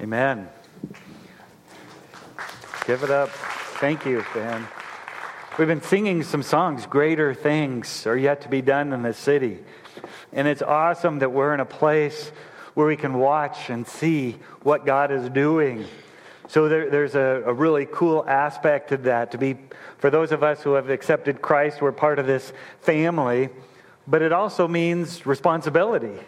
Amen. Give it up. Thank you, Ben. We've been singing some songs, Greater Things Are Yet to Be Done in the City. And it's awesome that we're in a place where we can watch and see what God is doing. So there, there's a, a really cool aspect to that. To be, for those of us who have accepted Christ, we're part of this family. But it also means responsibility.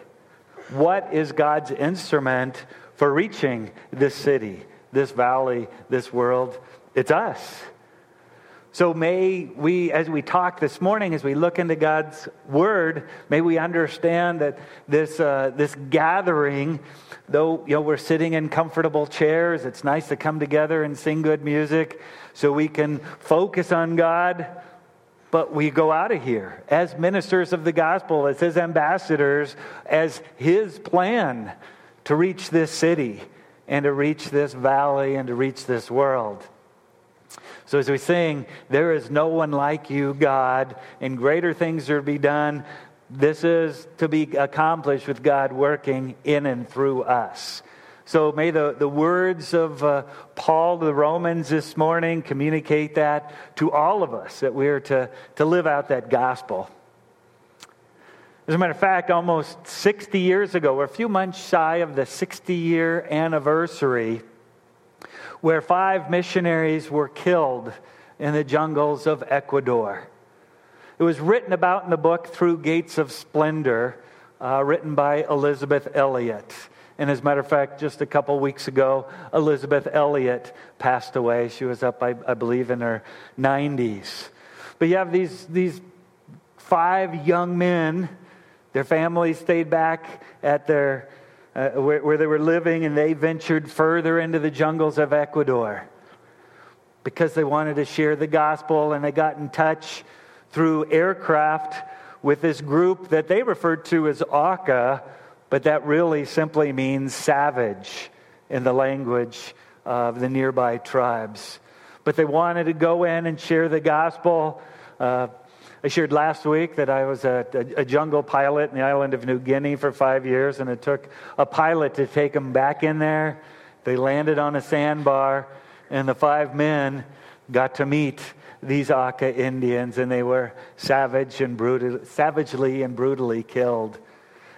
What is God's instrument for reaching this city, this valley, this world. It's us. So may we, as we talk this morning, as we look into God's Word, may we understand that this, uh, this gathering, though you know, we're sitting in comfortable chairs, it's nice to come together and sing good music so we can focus on God, but we go out of here as ministers of the gospel, as His ambassadors, as His plan to reach this city and to reach this valley and to reach this world. So, as we sing, there is no one like you, God, and greater things are to be done. This is to be accomplished with God working in and through us. So, may the, the words of uh, Paul to the Romans this morning communicate that to all of us, that we are to, to live out that gospel. As a matter of fact, almost 60 years ago, we're a few months shy of the 60 year anniversary, where five missionaries were killed in the jungles of Ecuador. It was written about in the book Through Gates of Splendor, uh, written by Elisabeth Elliot. And as a matter of fact, just a couple weeks ago, Elisabeth Elliot passed away. She was up, I, I believe, in her 90s. But you have these, these five young men their families stayed back at their, uh, where, where they were living, and they ventured further into the jungles of Ecuador because they wanted to share the gospel, and they got in touch through aircraft with this group that they referred to as Auca, but that really simply means savage in the language of the nearby tribes. But they wanted to go in and share the gospel. Uh, I shared last week that I was a, a, jungle pilot in the island of New Guinea for five years, and it took a pilot to take them back in there. They landed on a sandbar, and the five men got to meet these Auca Indians, and they were savage and brutal, savagely and brutally killed.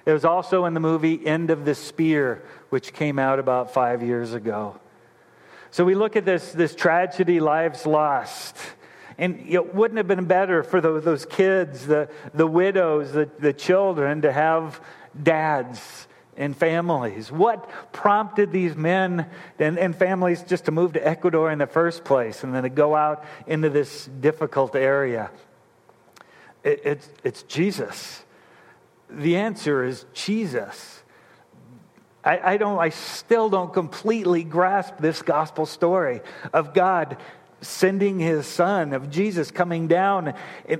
It was also in the movie End of the Spear, which came out about five years ago. So we look at this, this tragedy, lives lost. And it wouldn't have been better for those, those kids, the, the widows, the, the children to have dads and families. What prompted these men and, and families just to move to Ecuador in the first place and then to go out into this difficult area? It, it's, it's Jesus. The answer is Jesus. I, I, don't, I still don't completely grasp this gospel story of God sending his son, of Jesus coming down.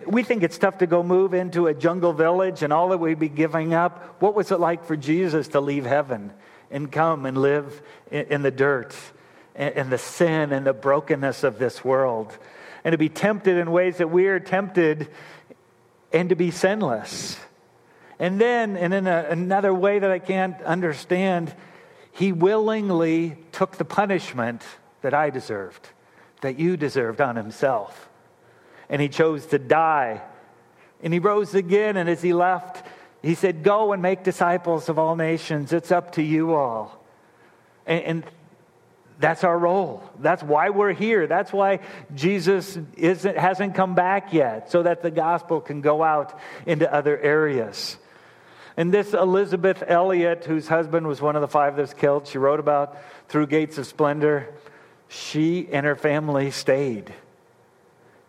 We think it's tough to go move into a jungle village and all that we'd be giving up. What was it like for Jesus to leave heaven and come and live in the dirt and the sin and the brokenness of this world? And to be tempted in ways that we are tempted and to be sinless. And then, and in a, another way that I can't understand, he willingly took the punishment that I deserved that you deserved on himself. And he chose to die. And he rose again, and as he left, he said, Go and make disciples of all nations. It's up to you all. And, and that's our role. That's why we're here. That's why Jesus isn't, hasn't come back yet, so that the gospel can go out into other areas. And this Elisabeth Elliot, whose husband was one of the five that was killed, she wrote about Through Gates of Splendor she and her family stayed.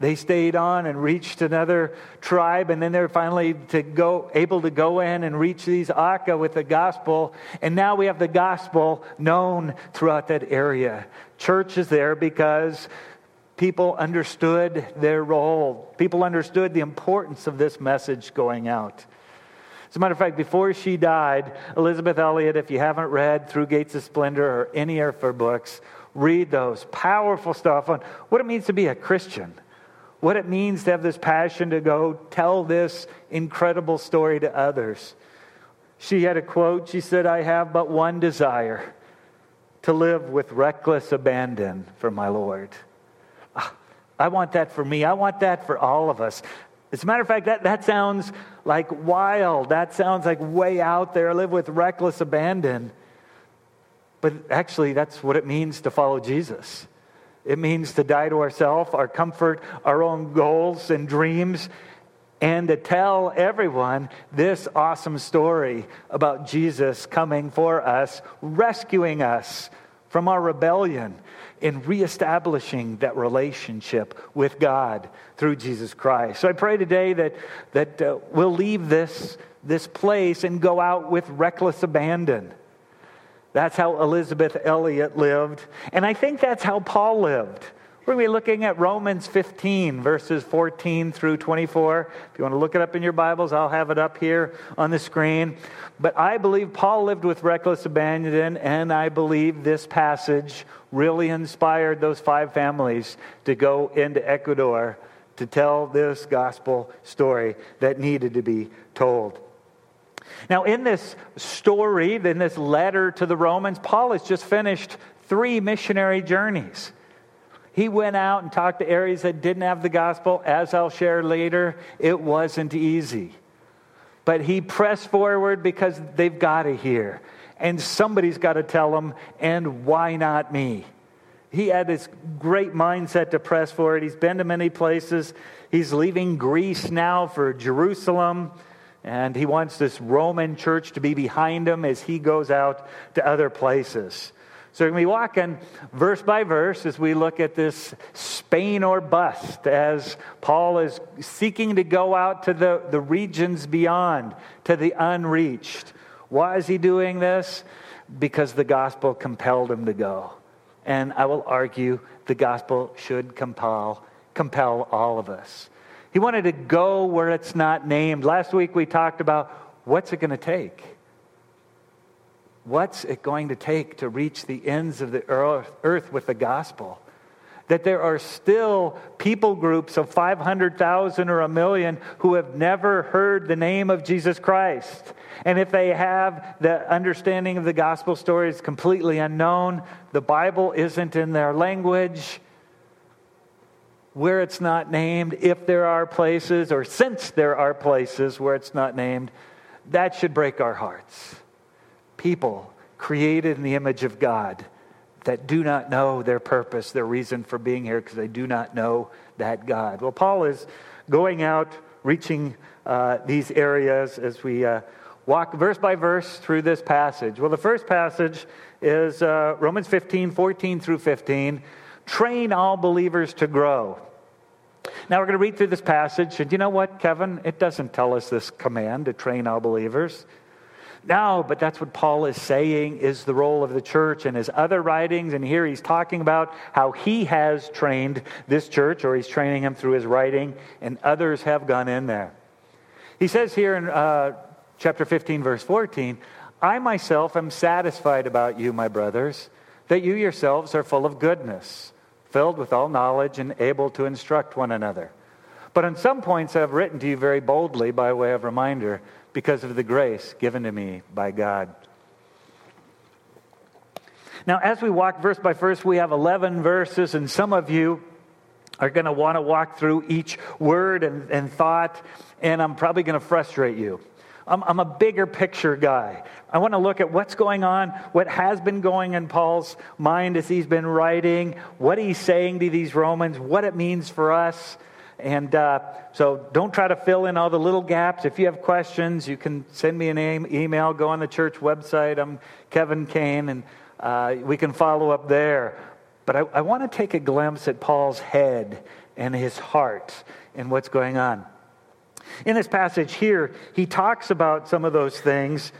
They stayed on and reached another tribe, and then they're finally to go, able to go in and reach these Auca with the gospel. And now we have the gospel known throughout that area. Church is there because people understood their role. People understood the importance of this message going out. As a matter of fact, before she died, Elisabeth Elliot, if you haven't read Through Gates of Splendor or any of her books, read those. Powerful stuff on what it means to be a Christian, what it means to have this passion to go tell this incredible story to others. She had a quote. She said, I have but one desire to live with reckless abandon for my Lord. Ah, I want that for me. I want that for all of us. As a matter of fact, that, that sounds like wild. That sounds like way out there. Live with reckless abandon. But actually, that's what it means to follow Jesus. It means to die to ourselves, our comfort, our own goals and dreams, and to tell everyone this awesome story about Jesus coming for us, rescuing us from our rebellion, and reestablishing that relationship with God through Jesus Christ. So I pray today that, that uh, we'll leave this, this place and go out with reckless abandon. That's how Elisabeth Elliot lived. And I think that's how Paul lived. We're going to be looking at Romans 15, verses 14 through 24. If you want to look it up in your Bibles, I'll have it up here on the screen. But I believe Paul lived with reckless abandon, and I believe this passage really inspired those five families to go into Ecuador to tell this gospel story that needed to be told. Now, in this story, in this letter to the Romans, Paul has just finished three missionary journeys. He went out and talked to areas that didn't have the gospel. As I'll share later, it wasn't easy. But he pressed forward because they've got to hear. And somebody's got to tell them, and why not me? He had this great mindset to press forward. He's been to many places. He's leaving Greece now for Jerusalem. And he wants this Roman church to be behind him as he goes out to other places. So we're going to be walking verse by verse as we look at this Spain or bust, as Paul is seeking to go out to the, the regions beyond, to the unreached. Why is he doing this? Because the gospel compelled him to go. And I will argue the gospel should compel, compel all of us. He wanted to go where it's not named. Last week we talked about what's it going to take? What's it going to take to reach the ends of the earth with the gospel? That there are still people groups of 500,000 or a million who have never heard the name of Jesus Christ. And if they have, the understanding of the gospel story is completely unknown. The Bible isn't in their language. Where it's not named, if there are places, or since there are places where it's not named, that should break our hearts people created in the image of God that do not know their purpose, their reason for being here, because they do not know that God. Well, Paul is going out, reaching uh, these areas as we uh, walk verse by verse through this passage. Well, the first passage is uh, Romans 15, 14 through 15. Train all believers to grow. Now we're going to read through this passage, and you know what, Kevin? It doesn't tell us this command to train all believers. No, but that's what Paul is saying is the role of the church in his other writings. And here he's talking about how he has trained this church, or he's training them through his writing, and others have gone in there. He says here in uh, chapter 15, verse 14, I myself am satisfied about you, my brothers, that you yourselves are full of goodness, filled with all knowledge, and able to instruct one another. But on some points I have written to you very boldly by way of reminder because of the grace given to me by God. Now, as we walk verse by verse, we have 11 verses, and some of you are going to want to walk through each word and, and thought, and I'm probably going to frustrate you. I'm, I'm, a bigger picture guy. I want to look at what's going on, what has been going in Paul's mind as he's been writing, what he's saying to these Romans, what it means for us. And uh, so don't try to fill in all the little gaps. If you have questions, you can send me an email, go on the church website. I'm Kevin Kane, and uh, we can follow up there. But I, I want to take a glimpse at Paul's head and his heart and what's going on. In this passage here, he talks about some of those things.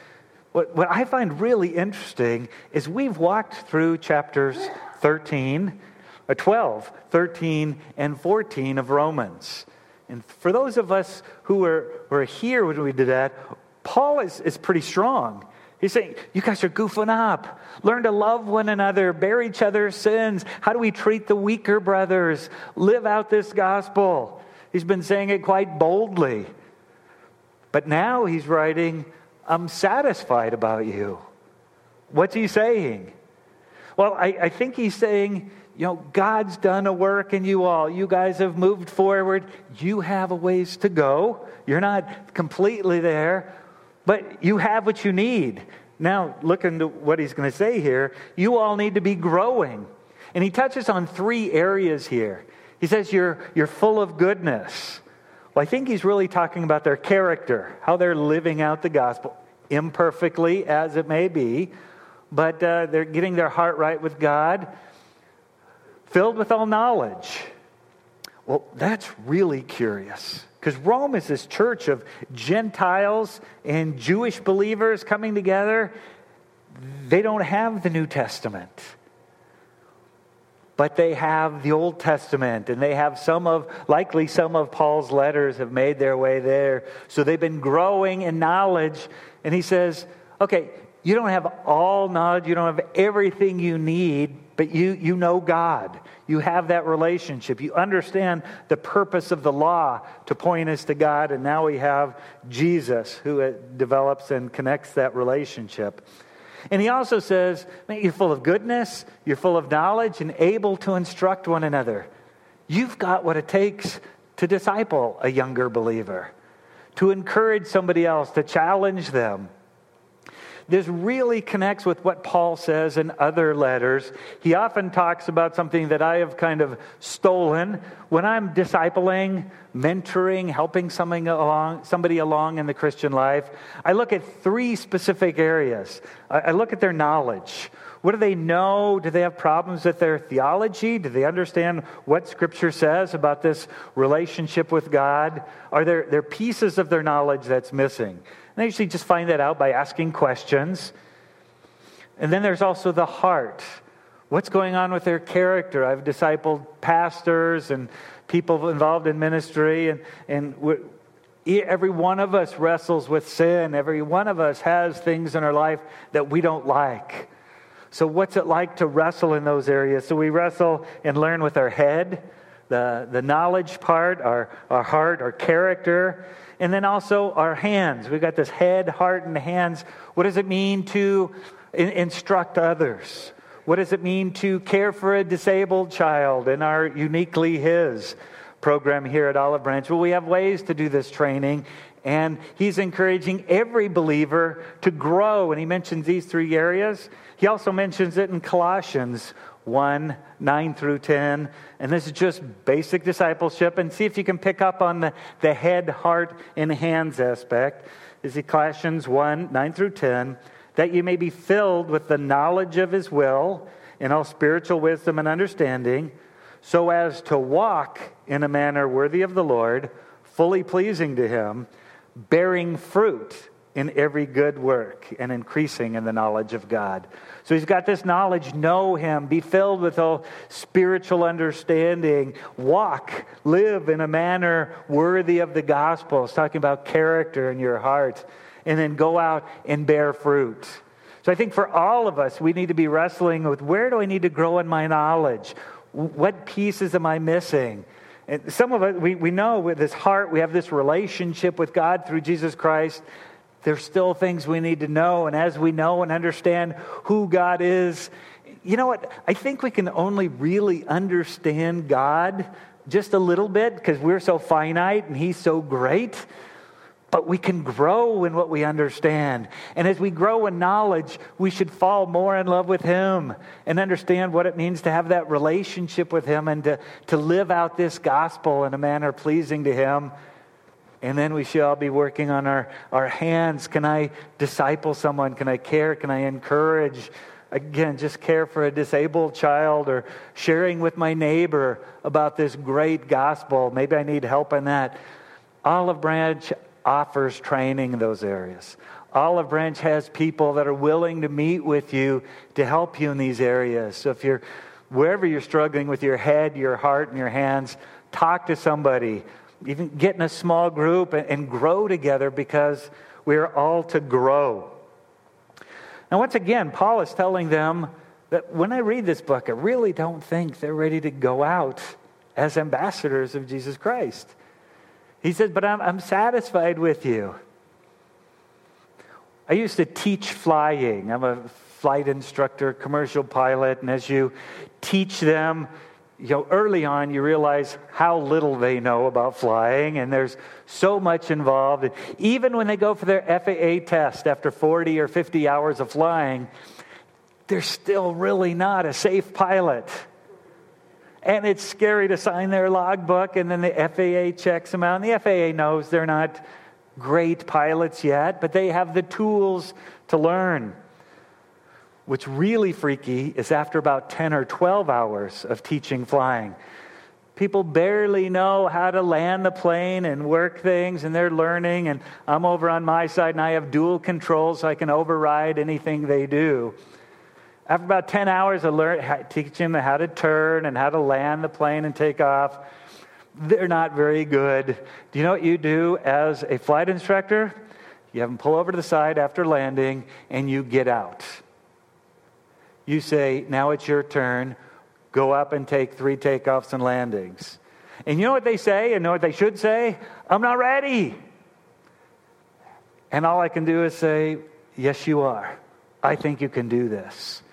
What, what I find really interesting is we've walked through chapters 13 uh, 12, 13, and 14 of Romans. And for those of us who were, were here when we did that, Paul is, is pretty strong. He's saying, You guys are goofing up. Learn to love one another, bear each other's sins. How do we treat the weaker brothers? Live out this gospel. He's been saying it quite boldly. But now he's writing, I'm satisfied about you. What's he saying? Well, I, I think he's saying, you know, God's done a work in you all. You guys have moved forward. You have a ways to go. You're not completely there, but you have what you need. Now, look into what he's going to say here. You all need to be growing. And he touches on three areas here. He says, You're, you're full of goodness. Well, I think he's really talking about their character, how they're living out the gospel, imperfectly as it may be, but uh, they're getting their heart right with God, filled with all knowledge. Well, that's really curious. Because Rome is this church of Gentiles and Jewish believers coming together. They don't have the New Testament, but they have the Old Testament, and they have some of, likely some of Paul's letters have made their way there. So they've been growing in knowledge. And he says, okay, you don't have all knowledge, you don't have everything you need, but you, you know God. You have that relationship. You understand the purpose of the law to point us to God, and now we have Jesus who uh, develops and connects that relationship. And he also says, Man, you're full of goodness, you're full of knowledge, and able to instruct one another. You've got what it takes to disciple a younger believer, to encourage somebody else, to challenge them. This really connects with what Paul says in other letters. He often talks about something that I have kind of stolen. When I'm discipling, mentoring, helping somebody along, somebody along in the Christian life, I look at three specific areas. I look at their knowledge. What do they know? Do they have problems with their theology? Do they understand what Scripture says about this relationship with God? Are there, there pieces of their knowledge that's missing? And I usually just find that out by asking questions. And then there's also the heart. What's going on with their character? I've discipled pastors and people involved in ministry, and, and every one of us wrestles with sin. Every one of us has things in our life that we don't like. So, what's it like to wrestle in those areas? So, we wrestle and learn with our head, the, the knowledge part, our, our heart, our character. And then also our hands. We've got this head, heart, and hands. What does it mean to in- instruct others? What does it mean to care for a disabled child and are Uniquely His program here at Olive Branch? Well, we have ways to do this training, and he's encouraging every believer to grow. And he mentions these three areas. He also mentions it in Colossians 1 9 through 10. And this is just basic discipleship. And see if you can pick up on the, the head, heart, and hands aspect. Is he Colossians 1 9 through 10. That you may be filled with the knowledge of his will in all spiritual wisdom and understanding, so as to walk in a manner worthy of the Lord, fully pleasing to him, bearing fruit in every good work and increasing in the knowledge of God. So he's got this knowledge, know him, be filled with all spiritual understanding, walk, live in a manner worthy of the gospel. It's talking about character in your heart, and then go out and bear fruit. So I think for all of us, we need to be wrestling with where do I need to grow in my knowledge? What pieces am I missing? And some of us, we, we know with this heart, we have this relationship with God through Jesus Christ there's still things we need to know. And as we know and understand who God is, you know what? I think we can only really understand God just a little bit because we're so finite and He's so great. But we can grow in what we understand. And as we grow in knowledge, we should fall more in love with Him and understand what it means to have that relationship with Him and to, to live out this gospel in a manner pleasing to Him and then we shall be working on our, our hands. Can I disciple someone? Can I care? Can I encourage? Again, just care for a disabled child or sharing with my neighbor about this great gospel. Maybe I need help in that. Olive Branch offers training in those areas. Olive Branch has people that are willing to meet with you to help you in these areas. So if you're wherever you're struggling with your head, your heart, and your hands, talk to somebody even get in a small group and, and grow together because we're all to grow. Now, once again, Paul is telling them that when I read this book, I really don't think they're ready to go out as ambassadors of Jesus Christ. He says, But I'm, I'm satisfied with you. I used to teach flying. I'm a flight instructor, commercial pilot, and as you teach them, you know, early on, you realize how little they know about flying, and there's so much involved. Even when they go for their FAA test after 40 or 50 hours of flying, they're still really not a safe pilot. And it's scary to sign their logbook, and then the FAA checks them out. And the FAA knows they're not great pilots yet, but they have the tools to learn. What's really freaky is after about 10 or 12 hours of teaching flying, people barely know how to land the plane and work things, and they're learning. And I'm over on my side, and I have dual controls, so I can override anything they do. After about 10 hours of learn, teaching them how to turn and how to land the plane and take off, they're not very good. Do you know what you do as a flight instructor? You have them pull over to the side after landing, and you get out you say, now it's your turn. Go up and take three takeoffs and landings. And you know what they say and know what they should say? I'm not ready. And all I can do is say, Yes, you are. I think you can do this.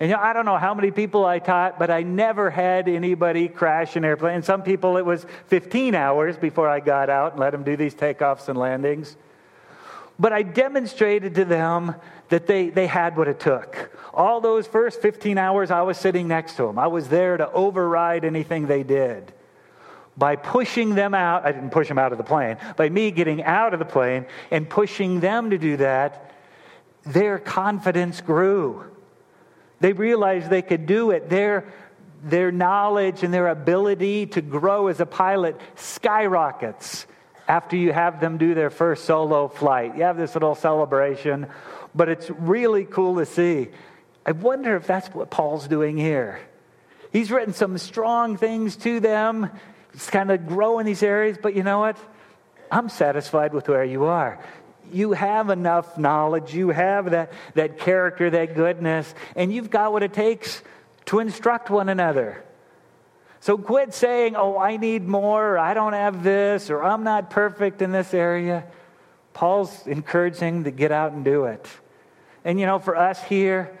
And you know, I don't know how many people I taught, but I never had anybody crash an airplane. And some people, it was 15 hours before I got out and let them do these takeoffs and landings. But I demonstrated to them that they, they had what it took. All those first 15 hours, I was sitting next to them. I was there to override anything they did. By pushing them out, I didn't push them out of the plane, by me getting out of the plane and pushing them to do that, their confidence grew. They realized they could do it. Their, their knowledge and their ability to grow as a pilot skyrockets after you have them do their first solo flight. You have this little celebration, but it's really cool to see. I wonder if that's what Paul's doing here. He's written some strong things to them. It's kind of growing these areas, but you know what? I'm satisfied with where you are. You have enough knowledge, you have that, that character, that goodness, and you've got what it takes to instruct one another. So quit saying, oh, I need more, or I don't have this, or I'm not perfect in this area. Paul's encouraging to get out and do it. And you know, for us here,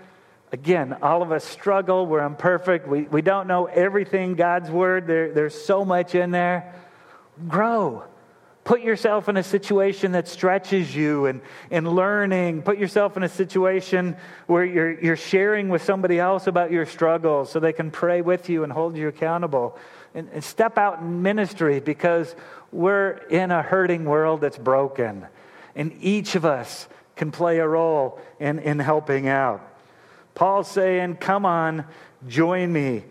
again, all of us struggle. We're imperfect. We, we don't know everything God's word. There, there's so much in there. Grow. Put yourself in a situation that stretches you and, and learning. Put yourself in a situation where you're, you're sharing with somebody else about your struggles so they can pray with you and hold you accountable. And, and step out in ministry because we're in a hurting world that's broken. And each of us can play a role in, in helping out. Paul's saying, Come on, join me.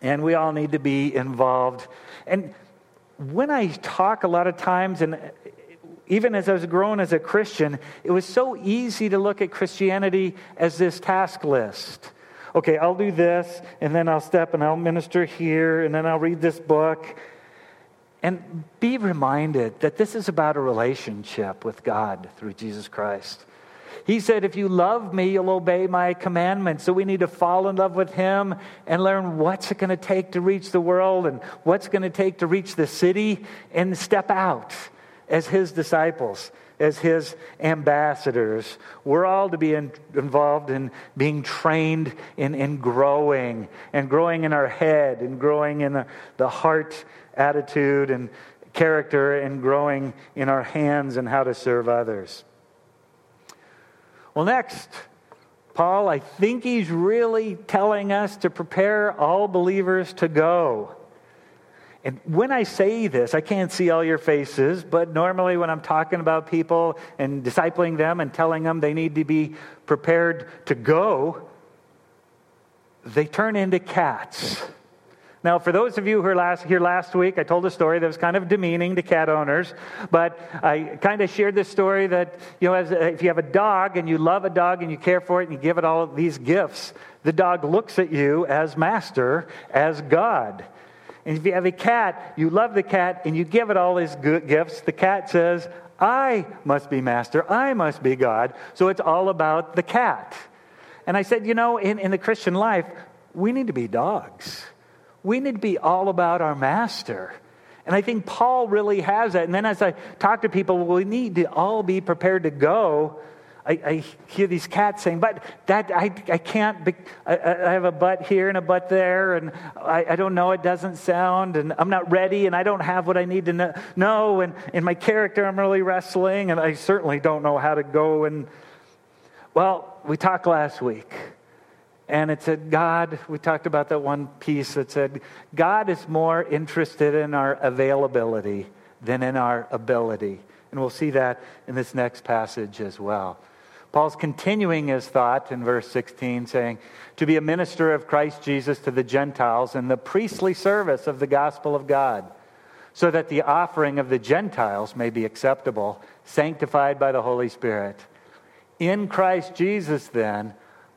And we all need to be involved. And when I talk a lot of times, and even as I was growing as a Christian, it was so easy to look at Christianity as this task list. Okay, I'll do this, and then I'll step and I'll minister here, and then I'll read this book. And be reminded that this is about a relationship with God through Jesus Christ. He said, If you love me, you'll obey my commandments. So we need to fall in love with him and learn what's it going to take to reach the world and what's going to take to reach the city and step out as his disciples, as his ambassadors. We're all to be in, involved in being trained in, in growing and growing in our head and growing in the, the heart attitude and character and growing in our hands and how to serve others. Well, next, Paul, I think he's really telling us to prepare all believers to go. And when I say this, I can't see all your faces, but normally when I'm talking about people and discipling them and telling them they need to be prepared to go, they turn into cats. Now, for those of you who were last, here last week, I told a story that was kind of demeaning to cat owners, but I kind of shared this story that, you know, as, if you have a dog and you love a dog and you care for it and you give it all these gifts, the dog looks at you as master, as God. And if you have a cat, you love the cat and you give it all these good gifts, the cat says, I must be master, I must be God. So it's all about the cat. And I said, you know, in, in the Christian life, we need to be dogs we need to be all about our master. And I think Paul really has that. And then as I talk to people, we need to all be prepared to go. I, I hear these cats saying, but that, I, I can't, be, I, I have a butt here and a butt there, and I, I don't know, it doesn't sound, and I'm not ready, and I don't have what I need to know, know and in my character, I'm really wrestling, and I certainly don't know how to go. And, well, we talked last week. And it said, God, we talked about that one piece that said, God is more interested in our availability than in our ability. And we'll see that in this next passage as well. Paul's continuing his thought in verse 16, saying, To be a minister of Christ Jesus to the Gentiles in the priestly service of the gospel of God, so that the offering of the Gentiles may be acceptable, sanctified by the Holy Spirit. In Christ Jesus, then,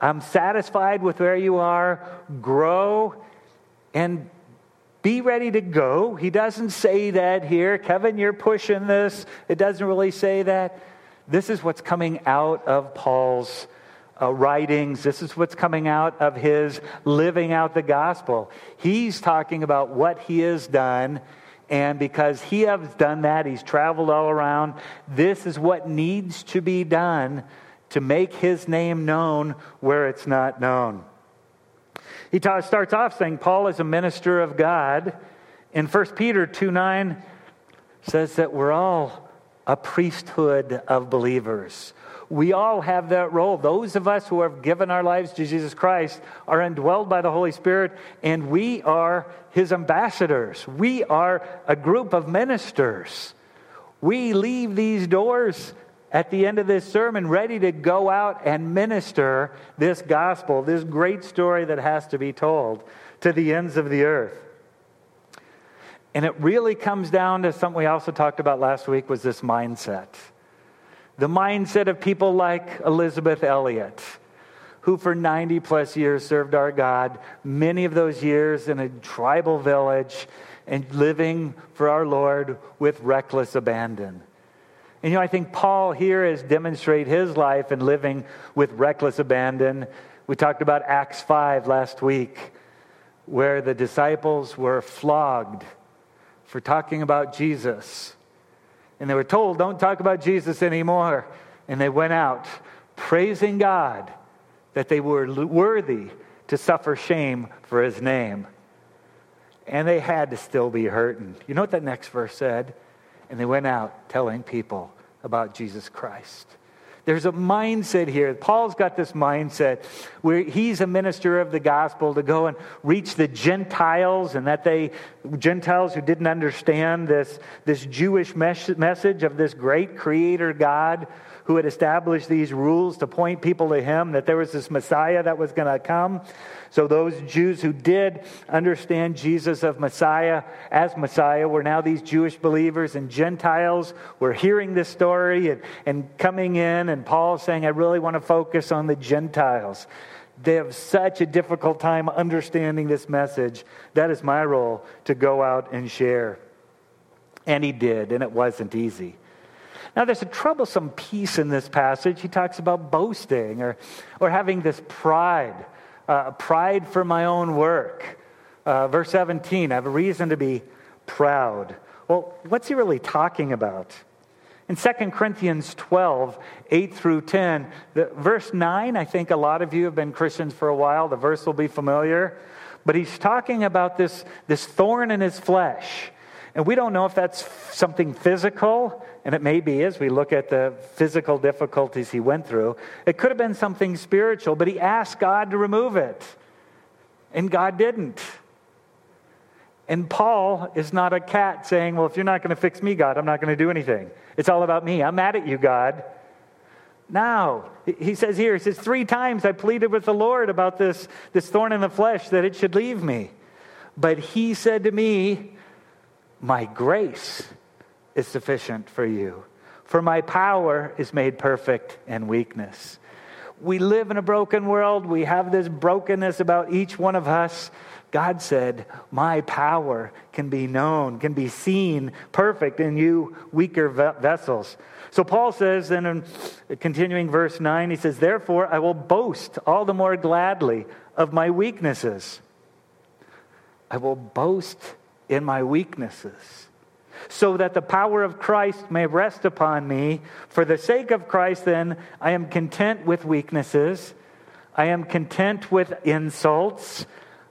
I'm satisfied with where you are, grow, and be ready to go. He doesn't say that here. Kevin, you're pushing this. It doesn't really say that. This is what's coming out of Paul's uh, writings. This is what's coming out of his living out the gospel. He's talking about what he has done. And because he has done that, he's traveled all around. This is what needs to be done to make his name known where it's not known. He ta- starts off saying Paul is a minister of God. In 1 Peter 2 9 says that we're all a priesthood of believers. We all have that role. Those of us who have given our lives to Jesus Christ are indwelled by the Holy Spirit, and we are his ambassadors. We are a group of ministers. We leave these doors at the end of this sermon ready to go out and minister this gospel, this great story that has to be told to the ends of the earth. And it really comes down to something we also talked about last week was this mindset. The mindset of people like Elisabeth Elliot, who for 90 plus years served our God, many of those years in a tribal village and living for our Lord with reckless abandon. And you know, I think Paul here has demonstrated his life in living with reckless abandon. We talked about Acts 5 last week, where the disciples were flogged for talking about Jesus. And they were told, don't talk about Jesus anymore. And they went out praising God that they were worthy to suffer shame for his name. And they had to still be hurting. You know what that next verse said? And they went out telling people about Jesus Christ. There's a mindset here. Paul's got this mindset where he's a minister of the gospel to go and reach the Gentiles, and that they, Gentiles who didn't understand this, this Jewish mes- message of this great creator God who had established these rules to point people to him, that there was this Messiah that was going to come. So those Jews who did understand Jesus of Messiah as Messiah were now these Jewish believers, and Gentiles were hearing this story and, and coming in, and Paul saying, I really want to focus on the Gentiles. They have such a difficult time understanding this message. That is my role to go out and share. And he did, and it wasn't easy. Now, there's a troublesome piece in this passage. He talks about boasting or, or having this pride, uh, pride for my own work. Uh, verse 17, I have a reason to be proud. Well, what's he really talking about? In 2 Corinthians 12, 8 through 10, the, verse 9, I think a lot of you have been Christians for a while. The verse will be familiar. But he's talking about this, this thorn in his flesh. And we don't know if that's something physical, and it may be as we look at the physical difficulties he went through. It could have been something spiritual, but he asked God to remove it, and God didn't. And Paul is not a cat saying, Well, if you're not going to fix me, God, I'm not going to do anything. It's all about me. I'm mad at you, God. Now, he says here, he says, Three times I pleaded with the Lord about this, this thorn in the flesh that it should leave me. But he said to me, my grace is sufficient for you, for my power is made perfect in weakness. We live in a broken world. We have this brokenness about each one of us. God said, My power can be known, can be seen perfect in you weaker vessels. So Paul says, then in continuing verse 9, he says, Therefore I will boast all the more gladly of my weaknesses. I will boast in my weaknesses so that the power of Christ may rest upon me. For the sake of Christ, then, I am content with weaknesses. I am content with insults.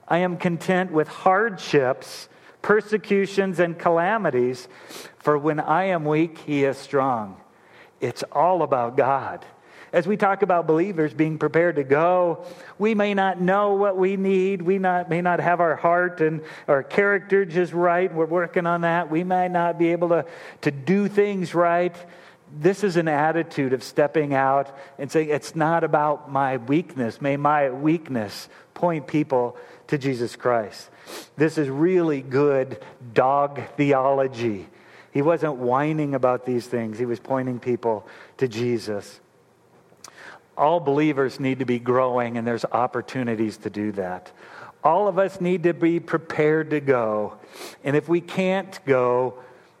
I am content with hardships, persecutions, and calamities. For when I am weak, he is strong. It's all about God. As we talk about believers being prepared to go, we may not know what we need. We not, may not have our heart and our character just right. We're working on that. We might not be able to, to do things right. This is an attitude of stepping out and saying, It's not about my weakness. May my weakness point people to Jesus Christ. This is really good dog theology. He wasn't whining about these things, he was pointing people to Jesus all believers need to be growing, and there's opportunities to do that. All of us need to be prepared to go. And if we can't go,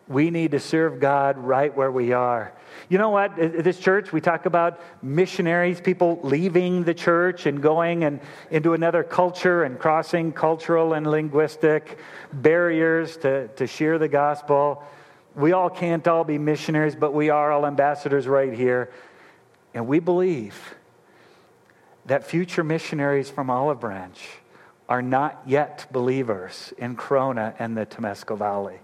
we need to serve God right where we are. You know what? At this church, we talk about missionaries, people leaving the church and going and into another culture and crossing cultural and linguistic barriers to, to share the gospel. We all can't all be missionaries, but we are all ambassadors right here. And we believe that future missionaries from Olive Branch are not yet believers in Corona and the Temescal Valley.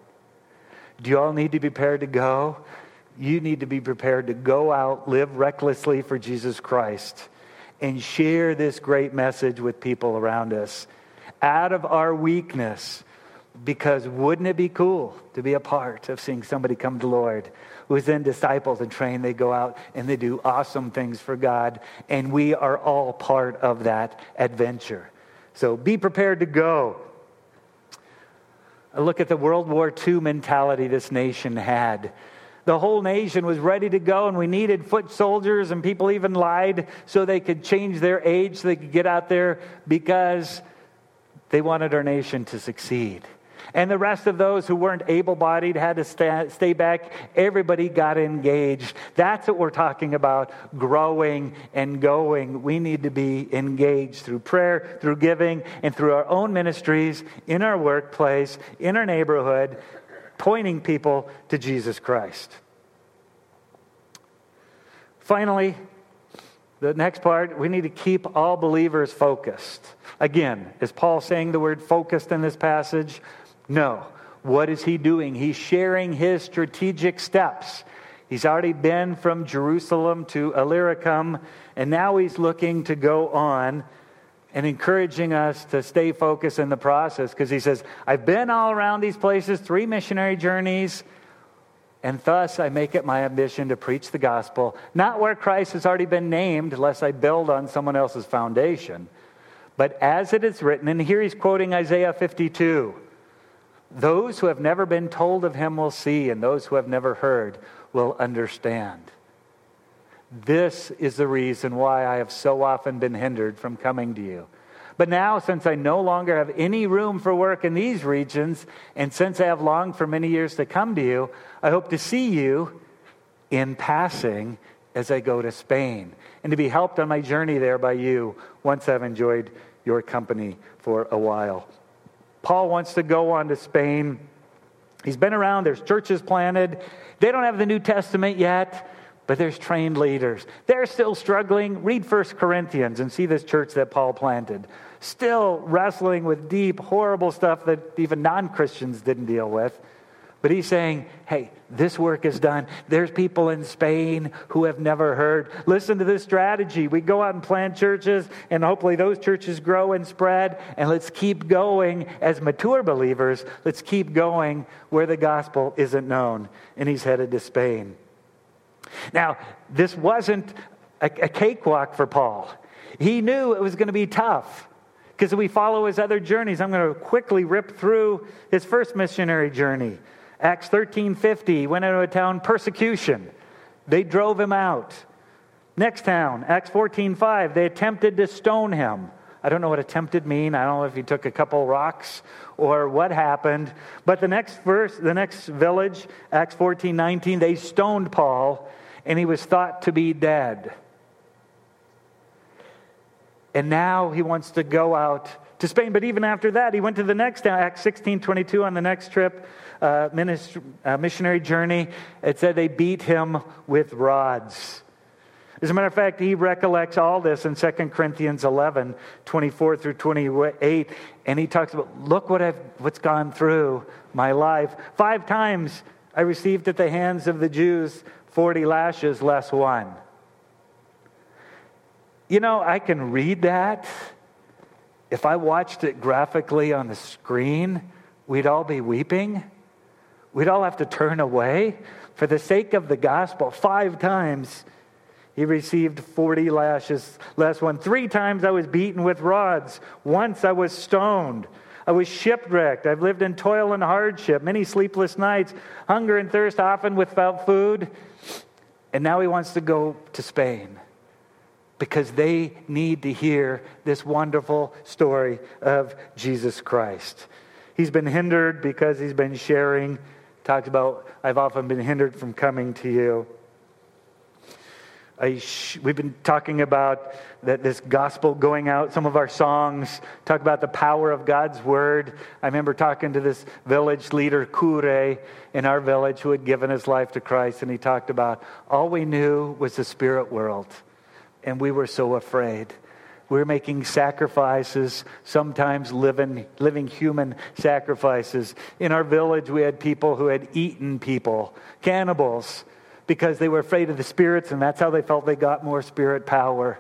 Do you all need to be prepared to go? You need to be prepared to go out, live recklessly for Jesus Christ, and share this great message with people around us out of our weakness. Because wouldn't it be cool to be a part of seeing somebody come to Lord? Who's then disciples and trained. They go out and they do awesome things for God. And we are all part of that adventure. So be prepared to go. Look at the World War II mentality this nation had. The whole nation was ready to go, and we needed foot soldiers, and people even lied so they could change their age so they could get out there because they wanted our nation to succeed. And the rest of those who weren't able bodied had to stay back. Everybody got engaged. That's what we're talking about growing and going. We need to be engaged through prayer, through giving, and through our own ministries, in our workplace, in our neighborhood, pointing people to Jesus Christ. Finally, the next part, we need to keep all believers focused. Again, is Paul saying the word focused in this passage? No. What is he doing? He's sharing his strategic steps. He's already been from Jerusalem to Illyricum, and now he's looking to go on and encouraging us to stay focused in the process because he says, I've been all around these places, three missionary journeys, and thus I make it my ambition to preach the gospel, not where Christ has already been named, lest I build on someone else's foundation, but as it is written, and here he's quoting Isaiah 52. Those who have never been told of him will see, and those who have never heard will understand. This is the reason why I have so often been hindered from coming to you. But now, since I no longer have any room for work in these regions, and since I have longed for many years to come to you, I hope to see you in passing as I go to Spain, and to be helped on my journey there by you once I've enjoyed your company for a while. Paul wants to go on to Spain. He's been around, there's churches planted. They don't have the New Testament yet, but there's trained leaders. They're still struggling. Read First Corinthians and see this church that Paul planted. Still wrestling with deep, horrible stuff that even non Christians didn't deal with. But he's saying, hey, this work is done. There's people in Spain who have never heard. Listen to this strategy. We go out and plant churches, and hopefully those churches grow and spread. And let's keep going as mature believers. Let's keep going where the gospel isn't known. And he's headed to Spain. Now, this wasn't a, a cakewalk for Paul. He knew it was going to be tough because we follow his other journeys. I'm going to quickly rip through his first missionary journey. Acts 13:50 went into a town persecution. They drove him out. Next town, Acts 14:5, they attempted to stone him. I don't know what attempted mean. I don't know if he took a couple rocks or what happened. But the next verse, the next village, Acts 14:19, they stoned Paul and he was thought to be dead. And now he wants to go out to Spain. But even after that, he went to the next town, Acts 16 22, on the next trip, uh, ministry, uh, missionary journey. It said they beat him with rods. As a matter of fact, he recollects all this in 2 Corinthians 11 24 through 28. And he talks about, look what I've, what's gone through my life. Five times I received at the hands of the Jews 40 lashes less one. You know, I can read that. If I watched it graphically on the screen, we'd all be weeping. We'd all have to turn away. For the sake of the gospel, five times he received 40 lashes less one. Three times I was beaten with rods. Once I was stoned. I was shipwrecked. I've lived in toil and hardship, many sleepless nights, hunger and thirst, often without food. And now he wants to go to Spain because they need to hear this wonderful story of Jesus Christ. He's been hindered because he's been sharing. Talks about, I've often been hindered from coming to you. Sh- we've been talking about that this gospel going out. Some of our songs talk about the power of God's word. I remember talking to this village leader, Kure, in our village, who had given his life to Christ, and he talked about all we knew was the spirit world and we were so afraid. We were making sacrifices, sometimes living, living human sacrifices. In our village, we had people who had eaten people, cannibals, because they were afraid of the spirits, and that's how they felt they got more spirit power.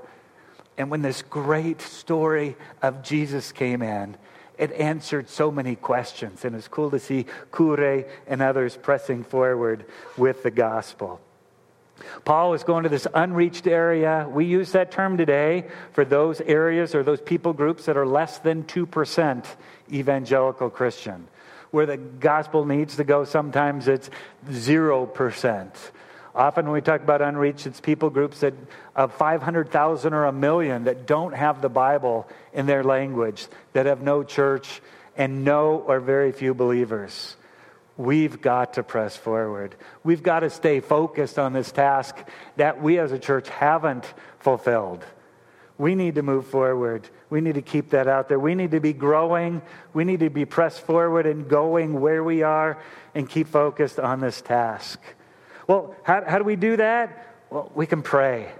And when this great story of Jesus came in, it answered so many questions. And it's cool to see Kure and others pressing forward with the gospel. Paul is going to this unreached area. We use that term today for those areas or those people groups that are less than 2% evangelical Christian. Where the gospel needs to go, sometimes it's 0%. Often when we talk about unreached, it's people groups that of 500,000 or a million that don't have the Bible in their language, that have no church and no or very few believers. We've got to press forward. We've got to stay focused on this task that we as a church haven't fulfilled. We need to move forward. We need to keep that out there. We need to be growing. We need to be pressed forward and going where we are and keep focused on this task. Well, how, how do we do that? Well, we can pray.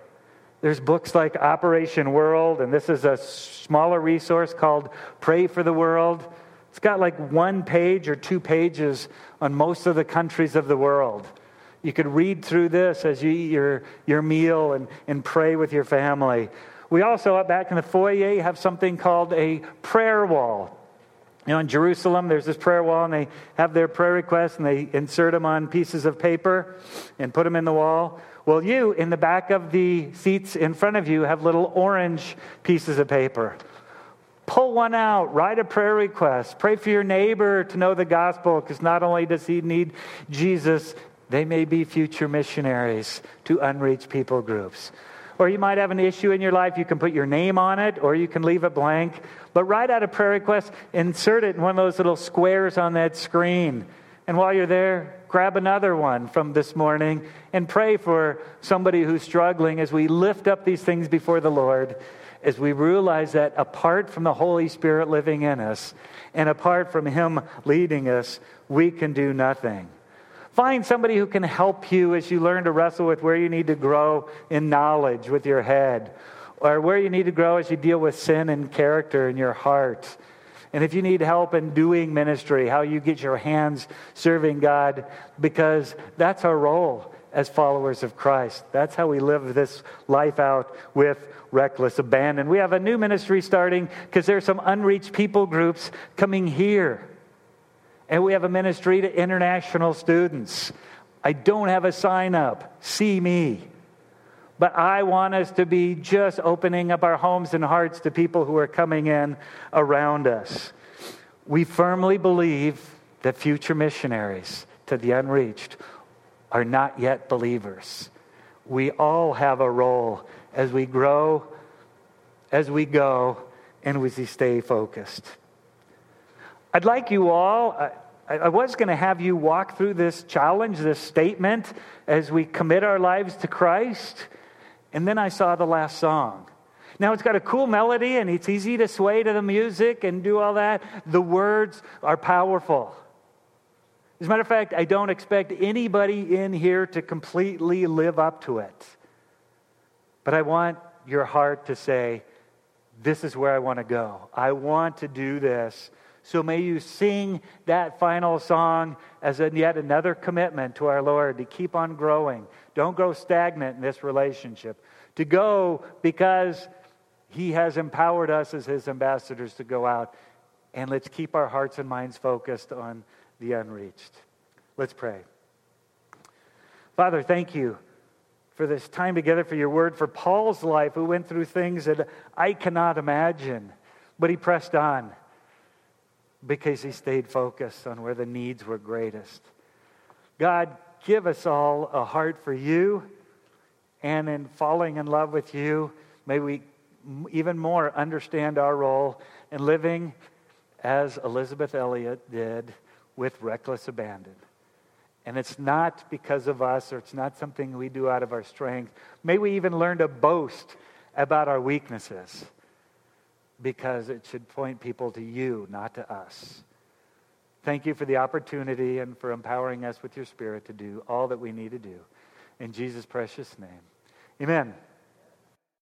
There's books like Operation World, and this is a smaller resource called Pray for the World. It's got like one page or two pages on most of the countries of the world. You could read through this as you eat your, your meal and, and pray with your family. We also, up back in the foyer, have something called a prayer wall. You know, in Jerusalem, there's this prayer wall, and they have their prayer requests, and they insert them on pieces of paper and put them in the wall. Well, you, in the back of the seats in front of you, have little orange pieces of paper. Pull one out, write a prayer request, pray for your neighbor to know the gospel, because not only does he need Jesus, they may be future missionaries to unreached people groups. Or you might have an issue in your life, you can put your name on it, or you can leave it blank. But write out a prayer request, insert it in one of those little squares on that screen. And while you're there, grab another one from this morning and pray for somebody who's struggling as we lift up these things before the Lord as we realize that apart from the Holy Spirit living in us and apart from Him leading us, we can do nothing. Find somebody who can help you as you learn to wrestle with where you need to grow in knowledge with your head, or where you need to grow as you deal with sin and character in your heart. And if you need help in doing ministry, how you get your hands serving God, because that's our role as followers of Christ. That's how we live this life out with reckless abandon. We have a new ministry starting because there's some unreached people groups coming here. And we have a ministry to international students. I don't have a sign up. See me. But I want us to be just opening up our homes and hearts to people who are coming in around us. We firmly believe that future missionaries to the unreached are not yet believers. we all have a role as we grow, as we go, and as we stay focused. I'd like you all, I, I was going to have you walk through this challenge, this statement, as we commit our lives to Christ. And then I saw the last song. Now it's got a cool melody and it's easy to sway to the music and do all that. The words are powerful. As a matter of fact, I don't expect anybody in here to completely live up to it. But I want your heart to say, This is where I want to go. I want to do this. So may you sing that final song as yet another commitment to our Lord to keep on growing. Don't grow stagnant in this relationship. To go because He has empowered us as His ambassadors to go out. And let's keep our hearts and minds focused on the unreached. Let's pray. Father, thank you for this time together, for your word, for Paul's life, who went through things that I cannot imagine, but he pressed on because he stayed focused on where the needs were greatest. God, give us all a heart for you, and in falling in love with you, may we even more understand our role in living as Elisabeth Elliot did with reckless abandon. And it's not because of us or it's not something we do out of our strength. May we even learn to boast about our weaknesses because it should point people to you, not to us. Thank you for the opportunity and for empowering us with your spirit to do all that we need to do. In Jesus' precious name. Amen.